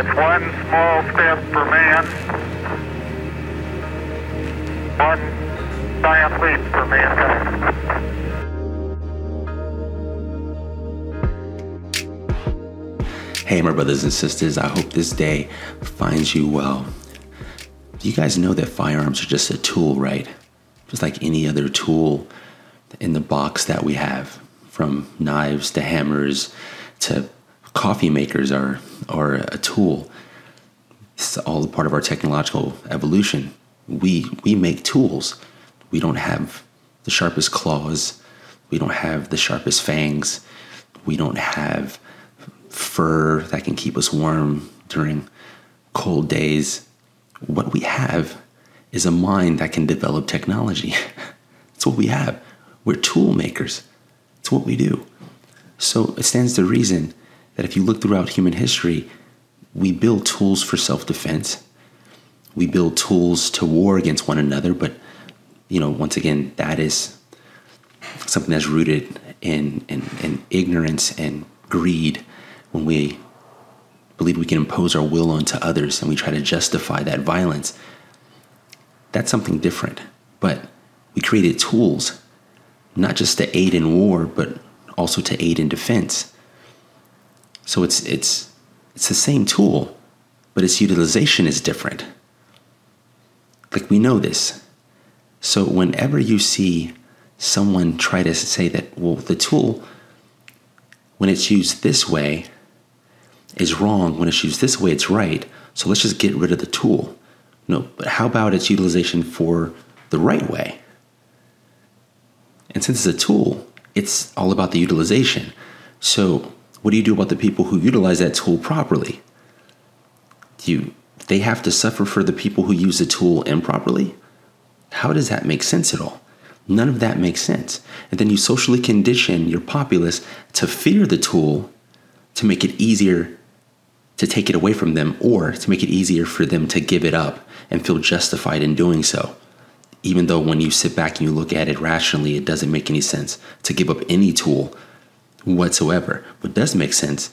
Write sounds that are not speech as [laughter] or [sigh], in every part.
It's one small step for man, one giant leap for mankind. Hey, my brothers and sisters, I hope this day finds you well. You guys know that firearms are just a tool, right? Just like any other tool in the box that we have, from knives to hammers to coffee makers are, are a tool. It's all a part of our technological evolution. We, we make tools. We don't have the sharpest claws. We don't have the sharpest fangs. We don't have fur that can keep us warm during cold days. What we have is a mind that can develop technology. [laughs] That's what we have. We're tool makers. It's what we do. So it stands to reason that if you look throughout human history, we build tools for self defense. We build tools to war against one another, but you know, once again, that is something that's rooted in, in, in ignorance and greed when we believe we can impose our will onto others and we try to justify that violence. That's something different. But we created tools, not just to aid in war, but also to aid in defense. So it's it's it's the same tool, but its utilization is different. Like we know this. So whenever you see someone try to say that, well, the tool, when it's used this way, is wrong. When it's used this way, it's right. So let's just get rid of the tool. No, but how about its utilization for the right way? And since it's a tool, it's all about the utilization. So what do you do about the people who utilize that tool properly? Do you they have to suffer for the people who use the tool improperly? How does that make sense at all? None of that makes sense. And then you socially condition your populace to fear the tool to make it easier to take it away from them or to make it easier for them to give it up and feel justified in doing so. Even though when you sit back and you look at it rationally, it doesn't make any sense to give up any tool whatsoever. What does make sense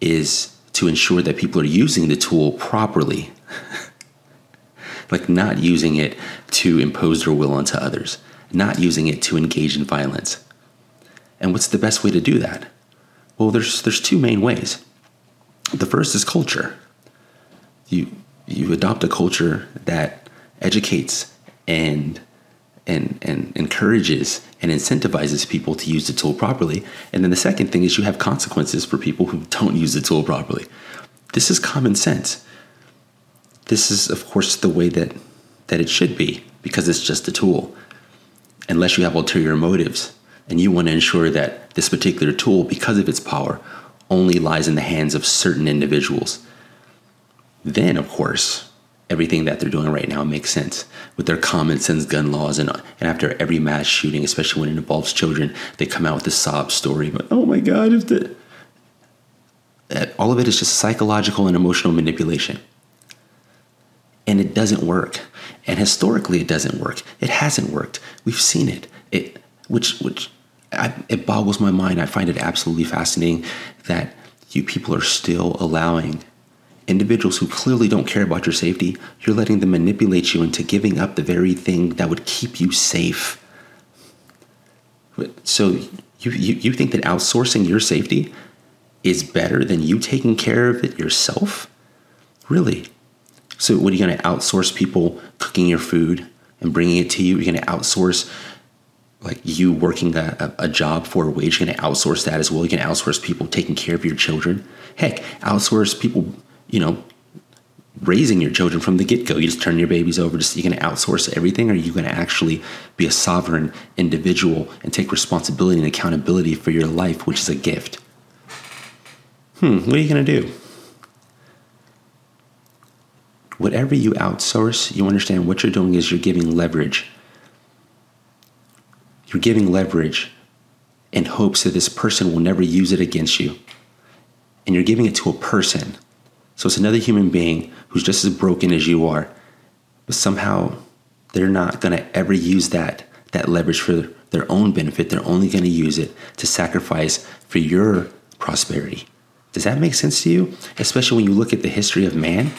is to ensure that people are using the tool properly. [laughs] like not using it to impose their will onto others, not using it to engage in violence. And what's the best way to do that? Well, there's there's two main ways. The first is culture. You you adopt a culture that educates and and and encourages and incentivizes people to use the tool properly. And then the second thing is you have consequences for people who don't use the tool properly. This is common sense. This is of course the way that that it should be because it's just a tool. Unless you have ulterior motives and you want to ensure that this particular tool because of its power only lies in the hands of certain individuals. Then of course, everything that they're doing right now makes sense with their common sense gun laws. And, and after every mass shooting especially when it involves children they come out with a sob story. But oh my god if the all of it is just psychological and emotional manipulation. And it doesn't work. And historically it doesn't work. It hasn't worked. We've seen it. It which which I, it boggles my mind. I find it absolutely fascinating that you people are still allowing individuals who clearly don't care about your safety, you're letting them manipulate you into giving up the very thing that would keep you safe. So you, you, you think that outsourcing your safety is better than you taking care of it yourself? Really? So what are you going to outsource people cooking your food and bringing it to you? You're going to outsource like you working a, a, job for a wage, you're going to outsource that as well. Going to outsource people taking care of your children. Heck, outsource people you know, raising your children from the get go. You just turn your babies over. Just you're going to outsource everything, or are you going to actually be a sovereign individual and take responsibility and accountability for your life, which is a gift? Hmm. What are you going to do? Whatever you outsource, you understand what you're doing is you're giving leverage. You're giving leverage in hopes that this person will never use it against you. And you're giving it to a person so it's another human being who's just as broken as you are, but somehow they're not going to ever use that that leverage for their own benefit. They're only going to use it to sacrifice for your prosperity, Does that make sense to you? Especially when you look at the history of man?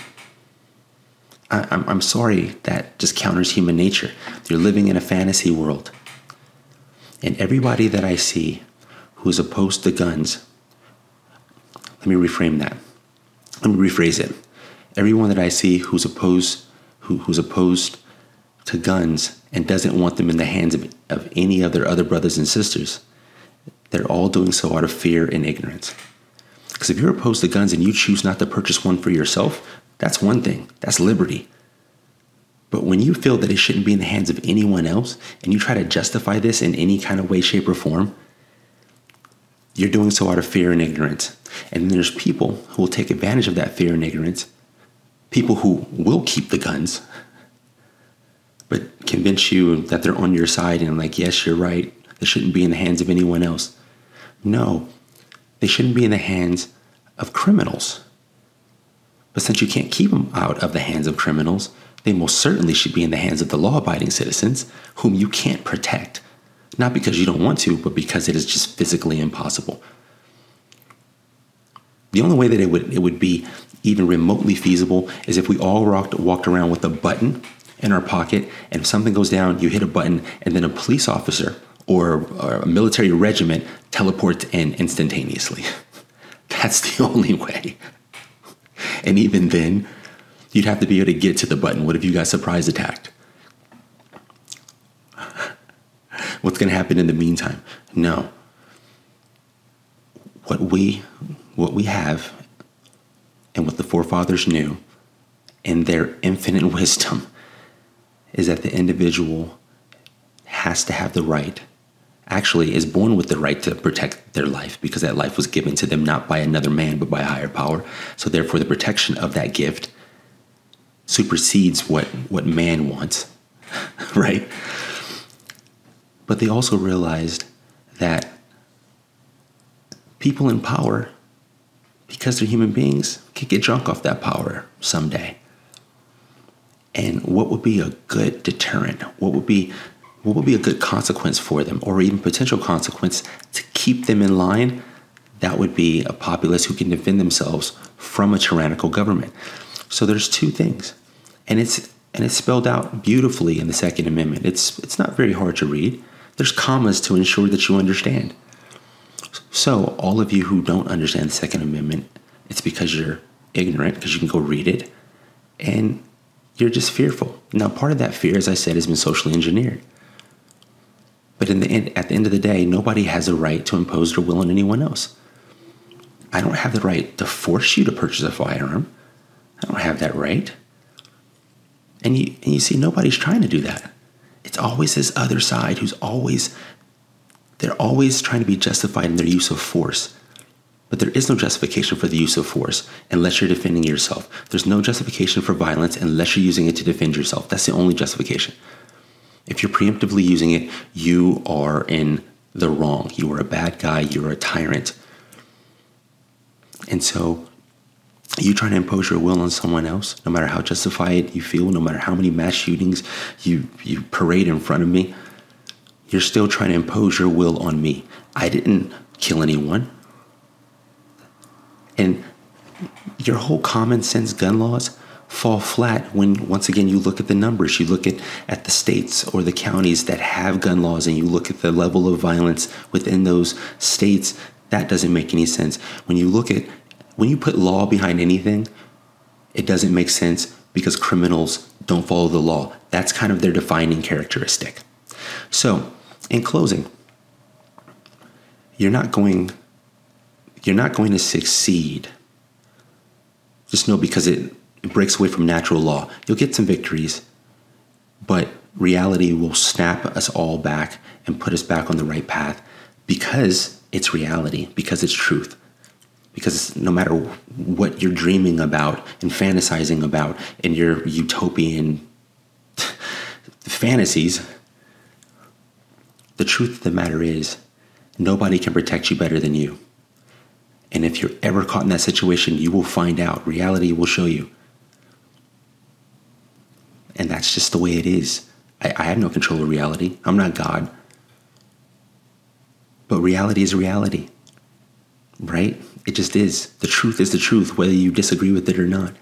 I, I'm, I'm sorry, that just counters human nature. You're living in a fantasy world. And everybody that I see who's opposed to guns, let me reframe that. Let me rephrase it. Everyone that I see who's opposed, who, who's opposed to guns and doesn't want them in the hands of, of any of their other brothers and sisters, they're all doing so out of fear and ignorance. Because if you're opposed to guns and you choose not to purchase one for yourself, that's one thing. That's liberty. But when you feel that it shouldn't be in the hands of anyone else and you try to justify this in any kind of way, shape, or form, you're doing so out of fear and ignorance. And there's people who will take advantage of that fear and ignorance, people who will keep the guns, but convince you that they're on your side and like, yes, you're right. They shouldn't be in the hands of anyone else. No, they shouldn't be in the hands of criminals. But since you can't keep them out of the hands of criminals, they most certainly should be in the hands of the law abiding citizens whom you can't protect. Not because you don't want to, but because it is just physically impossible. The only way that it would, it would be even remotely feasible is if we all walked, walked around with a button in our pocket, and if something goes down, you hit a button, and then a police officer or, or a military regiment teleports in instantaneously. [laughs] That's the only way. And even then, you'd have to be able to get to the button. What if you got surprise attacked? What's going to happen in the meantime? No. What we what we have and what the forefathers knew in their infinite [laughs] wisdom is that the individual has to have the right actually is born with the right to protect their life because that life was given to them not by another man but by a higher power. So therefore the protection of that gift supersedes what what man wants, [laughs] right? But they also realized that people in power because they're human beings could get drunk off that power someday. And what would be a good deterrent? What would be what would be a good consequence for them, or even potential consequence to keep them in line? That would be a populace who can defend themselves from a tyrannical government. So there's two things, and it's and it's spelled out beautifully in the Second Amendment. It's it's not very hard to read. There's commas to ensure that you understand. So all of you who don't understand the Second Amendment, it's because you're ignorant because you can go read it, and you're just fearful. Now, part of that fear, as I said, has been socially engineered. But in the end, at the end of the day, nobody has a right to impose their will on anyone else. I don't have the right to force you to purchase a firearm. I don't have that right. And you, and you see, nobody's trying to do that. It's always this other side who's always, they're always trying to be justified in their use of force. But there is no justification for the use of force unless you're defending yourself. There's no justification for violence unless you're using it to defend yourself. That's the only justification. If you're preemptively using it, you are in the wrong. You are a bad guy. You're a tyrant. And so, you trying to impose your will on someone else, no matter how justified you feel, no matter how many mass shootings you, you parade in front of me, you're still trying to impose your will on me. I didn't kill anyone. And your whole common sense gun laws fall flat when once again you look at the numbers you look at, at the states or the counties that have gun laws and you look at the level of violence within those states that doesn't make any sense when you look at when you put law behind anything it doesn't make sense because criminals don't follow the law that's kind of their defining characteristic so in closing you're not going you're not going to succeed just know because it breaks away from natural law. You'll get some victories, but reality will snap us all back and put us back on the right path because it's reality, because it's truth. Because no matter what you're dreaming about and fantasizing about in your utopian [laughs] fantasies, the truth of the matter is nobody can protect you better than you. And if you're ever caught in that situation, you will find out. Reality will show you. And that's just the way it is. I, I have no control of reality. I'm not God. But reality is reality. Right? It just is. The truth is the truth, whether you disagree with it or not.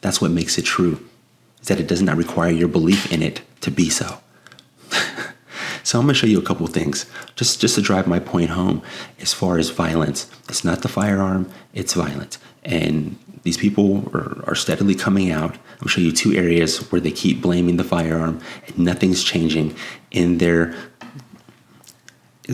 That's what makes it true, is that it does not require your belief in it to be so. [laughs] so I'm gonna show you a couple things, just, just to drive my point home as far as violence. It's not the firearm, it's violence. And these people are, are steadily coming out. I'm show you two areas where they keep blaming the firearm and nothing's changing in their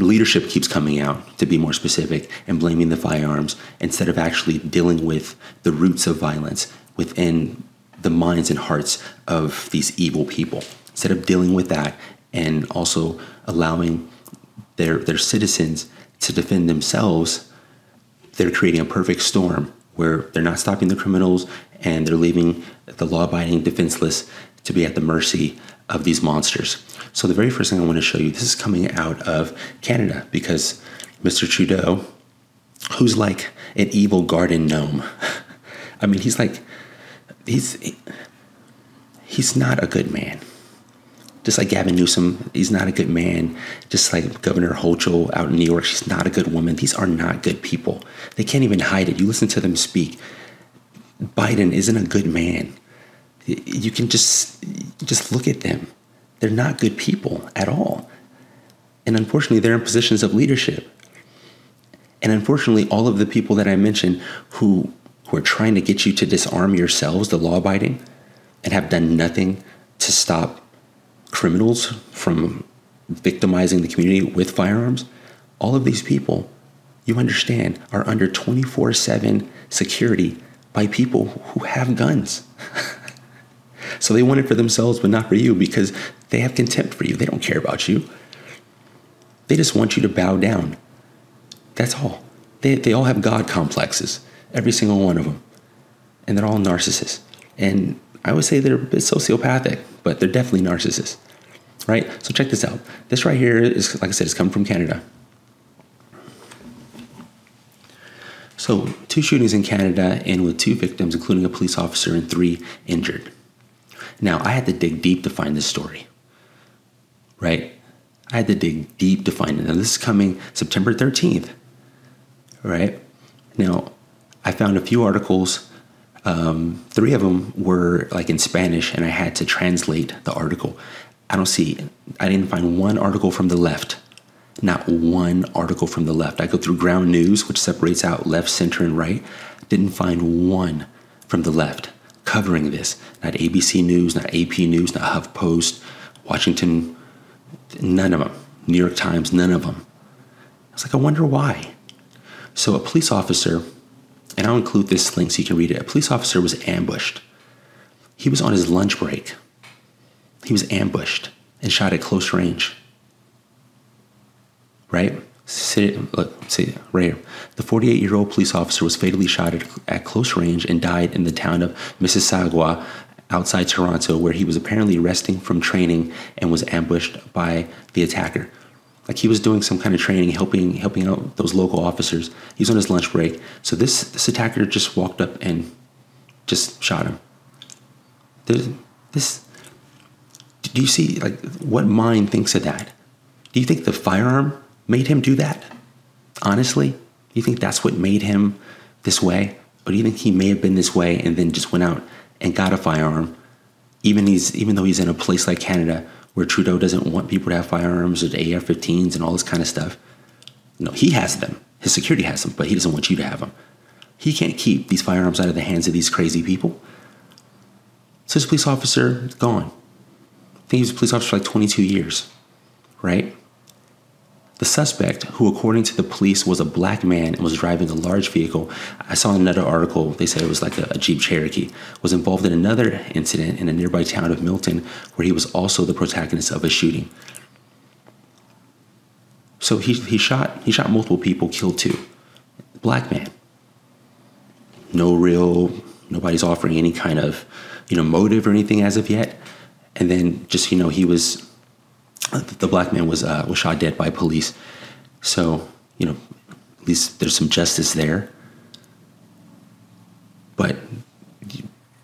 leadership keeps coming out, to be more specific, and blaming the firearms instead of actually dealing with the roots of violence within the minds and hearts of these evil people. Instead of dealing with that and also allowing their, their citizens to defend themselves, they're creating a perfect storm where they're not stopping the criminals and they're leaving the law abiding defenseless to be at the mercy of these monsters. So, the very first thing I want to show you this is coming out of Canada because Mr. Trudeau, who's like an evil garden gnome, [laughs] I mean, he's like, he's, he's not a good man. Just like Gavin Newsom, he's not a good man. Just like Governor Hochul out in New York, she's not a good woman. These are not good people. They can't even hide it. You listen to them speak. Biden isn't a good man you can just just look at them. They're not good people at all. And unfortunately, they're in positions of leadership. And unfortunately, all of the people that I mentioned who who are trying to get you to disarm yourselves, the law abiding, and have done nothing to stop criminals from victimizing the community with firearms, all of these people, you understand, are under 24 7 security by people who have guns. [laughs] So they want it for themselves, but not for you because they have contempt for you. They don't care about you. They just want you to bow down. That's all. They, they all have God complexes, every single one of them. And they're all narcissists. And I would say they're a bit sociopathic, but they're definitely narcissists. Right? So check this out. This right here is, like I said, it's come from Canada. So, two shootings in Canada and with two victims, including a police officer and three injured. Now, I had to dig deep to find this story, right? I had to dig deep to find it. Now, this is coming September 13th, right? Now, I found a few articles. Um, three of them were like in Spanish, and I had to translate the article. I don't see, I didn't find one article from the left. Not one article from the left. I go through ground news, which separates out left, center, and right. Didn't find one from the left covering this. Not ABC News, not AP News, not HuffPost, Washington, none of them. New York Times, none of them. I was like, I wonder why. So a police officer, and I'll include this link so you can read it. A police officer was ambushed. He was on his lunch break. He was ambushed and shot at close range. Right? Right here. The 48 year old police officer was fatally shot at, at close range and died in the town of Mississauga outside Toronto, where he was apparently resting from training and was ambushed by the attacker. Like he was doing some kind of training, helping helping out those local officers. He's on his lunch break, so this this attacker just walked up and just shot him. There's, this. Do you see like what mind thinks of that? Do you think the firearm made him do that? Honestly, you think that's what made him this way? Or do you think he may have been this way and then just went out and got a firearm? Even he's even though he's in a place like Canada where Trudeau doesn't want people to have firearms or AR-15s and all this kind of stuff. No, he has them. His security has them, but he doesn't want you to have them. He can't keep these firearms out of the hands of these crazy people. So this police officer is gone. I think he was a police officer for like 22 years, right? The suspect, who according to the police was a black man and was driving a large vehicle, I saw in another article, they said it was like a, a, Jeep Cherokee, was involved in another incident in a nearby town of Milton where he was also the protagonist of a shooting. So he, he shot he shot multiple people, killed two. Black man. No real nobody's offering any kind of, you know, motive or anything as of yet. And then just, you know, he was the black man was uh, was shot dead by police. So you know, at least there's some justice there. But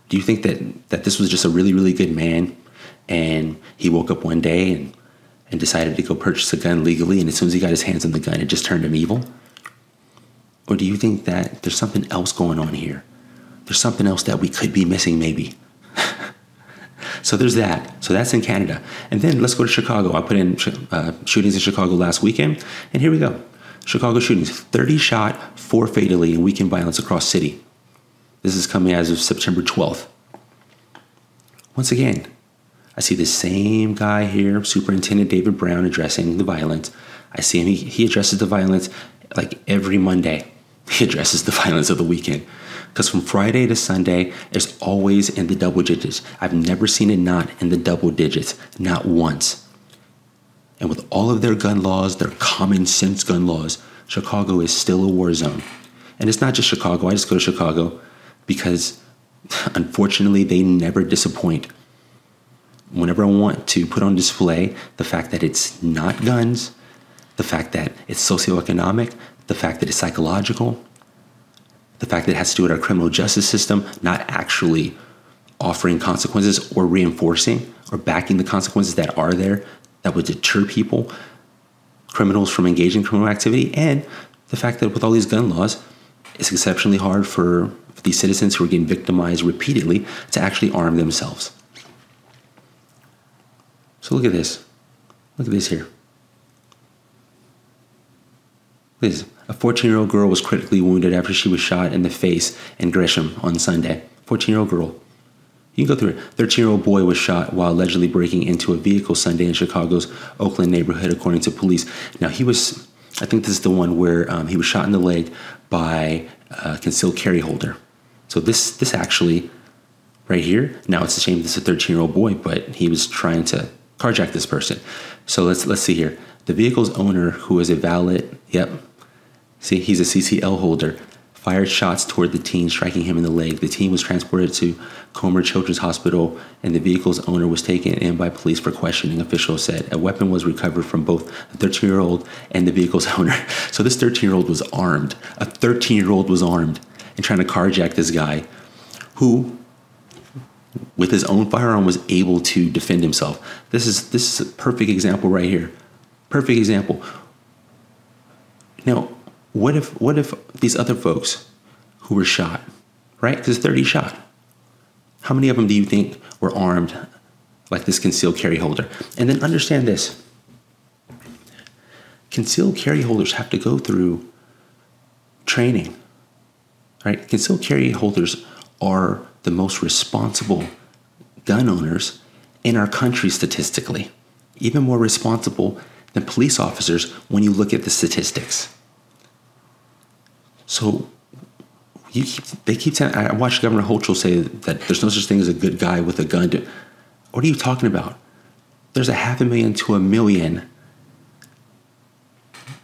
do you think that that this was just a really really good man, and he woke up one day and and decided to go purchase a gun legally, and as soon as he got his hands on the gun, it just turned him evil? Or do you think that there's something else going on here? There's something else that we could be missing, maybe. [laughs] so there's that. So that's in Canada. And then let's go to Chicago. I put in uh, shootings in Chicago last weekend, and here we go. Chicago shootings 30 shot, 4 fatally, and weekend violence across city. This is coming as of September 12th. Once again, I see the same guy here, Superintendent David Brown, addressing the violence. I see him, he, he addresses the violence like every Monday. He addresses the [laughs] violence of the weekend. Because from Friday to Sunday, it's always in the double digits. I've never seen it not in the double digits, not once. And with all of their gun laws, their common sense gun laws, Chicago is still a war zone. And it's not just Chicago, I just go to Chicago because [laughs] unfortunately they never disappoint. Whenever I want to put on display the fact that it's not guns, the fact that it's socioeconomic, the fact that it's psychological, the fact that it has to do with our criminal justice system not actually offering consequences or reinforcing or backing the consequences that are there that would deter people, criminals from engaging criminal activity, and the fact that with all these gun laws, it's exceptionally hard for these citizens who are getting victimized repeatedly to actually arm themselves. So look at this. Look at this here. This a 14 year old girl was critically wounded after she was shot in the face in Gresham on Sunday. 14 year old girl. You can go through it. 13 year old boy was shot while allegedly breaking into a vehicle Sunday in Chicago's Oakland neighborhood, according to police. Now, he was, I think this is the one where um, he was shot in the leg by a concealed carry holder. So, this, this actually, right here, now it's a shame this is a 13 year old boy, but he was trying to carjack this person. So, let's, let's see here. The vehicle's owner, who is a valet, yep, see, he's a CCL holder, fired shots toward the teen, striking him in the leg. The teen was transported to Comer Children's Hospital, and the vehicle's owner was taken in by police for questioning, officials said. A weapon was recovered from both the 13 year old and the vehicle's [laughs] owner. So this 13 year old was armed. A 13 year old was armed and trying to carjack this guy who with his own firearm was able to defend himself. This is this is a perfect example right here. Perfect example. Now, what if what if these other folks who were shot, right? Because 30 shot. How many of them do you think were armed like this concealed carry holder? And then understand this. Concealed carry holders have to go through training. Right? Concealed carry holders are the most responsible gun owners in our country statistically. Even more responsible than police officers when you look at the statistics. So you keep, they keep saying, I watched Governor Hochul say that there's no such thing as a good guy with a gun. What are you talking about? There's a half a million to a million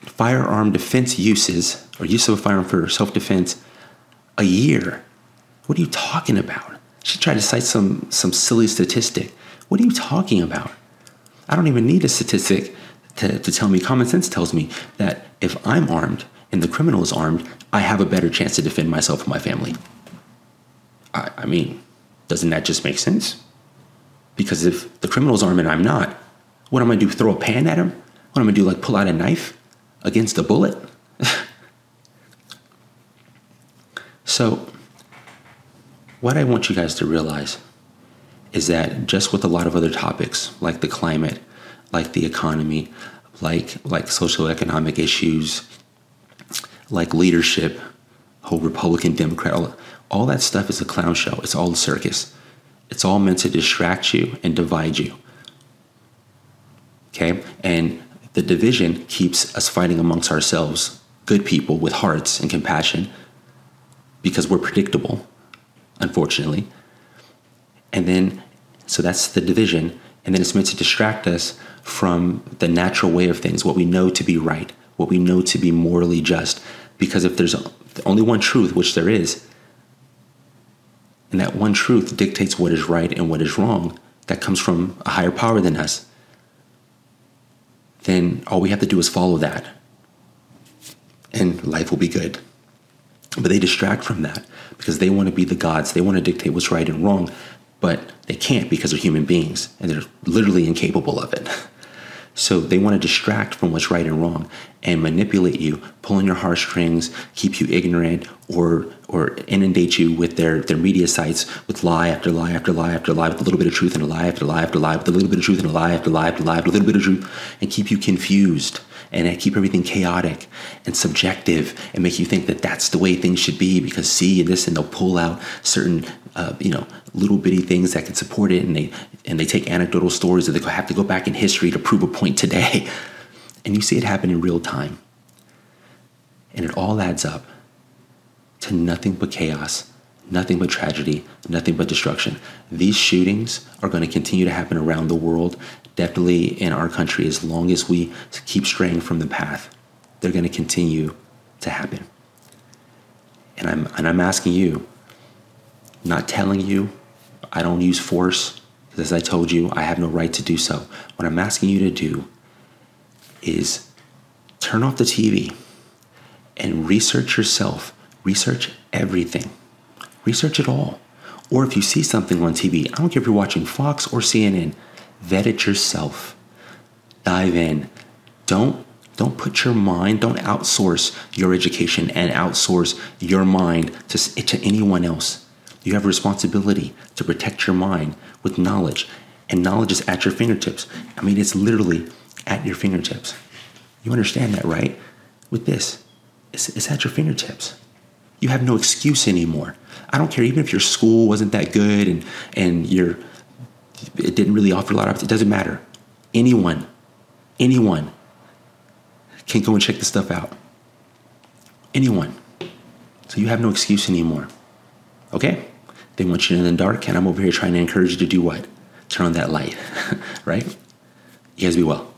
firearm defense uses or use of a firearm for self defense a year. What are you talking about? She tried to cite some, some silly statistic. What are you talking about? I don't even need a statistic to, to tell me. Common sense tells me that if I'm armed and the criminal is armed, I have a better chance to defend myself and my family. I, I mean, doesn't that just make sense? Because if the criminal's armed and I'm not, what am I gonna do? Throw a pan at him? What am I gonna do? Like pull out a knife against a bullet? [laughs] so, what I want you guys to realize is that just with a lot of other topics like the climate, like the economy, like like socioeconomic issues, like leadership, whole Republican, Democrat, all, all that stuff is a clown show. It's all a circus. It's all meant to distract you and divide you. Okay? And the division keeps us fighting amongst ourselves, good people with hearts and compassion, because we're predictable, unfortunately. And then, so that's the division. And then it's meant to distract us from the natural way of things, what we know to be right, what we know to be morally just. Because if there's only one truth, which there is, and that one truth dictates what is right and what is wrong, that comes from a higher power than us, then all we have to do is follow that. And life will be good. But they distract from that because they want to be the gods. They want to dictate what's right and wrong, but they can't because they're human beings and they're literally incapable of it. [laughs] So they want to distract from what's right and wrong and manipulate you, pull on your heartstrings, keep you ignorant, or or inundate you with their, their media sites with lie after lie after lie after lie, with a little bit of truth and a lie after lie after lie, with a little bit of truth and a lie after lie after lie, with a little bit of truth, and keep you confused and I keep everything chaotic and subjective and make you think that that's the way things should be because see and this and they'll pull out certain uh, you know little bitty things that can support it and they and they take anecdotal stories that they have to go back in history to prove a point today. [laughs] And you see it happen in real time. And it all adds up to nothing but chaos nothing but tragedy, nothing but destruction. These shootings are going to continue to happen around the world, definitely in our country, as long as we keep straying from the path. They're going to continue to happen. And I'm, and I'm asking you, not telling you, I don't use force, because as I told you, I have no right to do so. What I'm asking you to do is turn off the TV and research yourself, research everything Research it all. Or if you see something on TV, I don't care if you're watching Fox or CNN, vet it yourself. Dive in. Don't don't put your mind, don't outsource your education and outsource your mind to, to anyone else. You have a responsibility to protect your mind with knowledge, and knowledge is at your fingertips. I mean, it's literally at your fingertips. You understand that, right? With this, it's, it's at your fingertips. You have no excuse anymore. I don't care even if your school wasn't that good and and your it didn't really offer a lot of it doesn't matter. Anyone, anyone can go and check this stuff out. Anyone. So you have no excuse anymore. Okay? They want you in the dark, and I'm over here trying to encourage you to do what? Turn on that light, [laughs] right? You guys be well.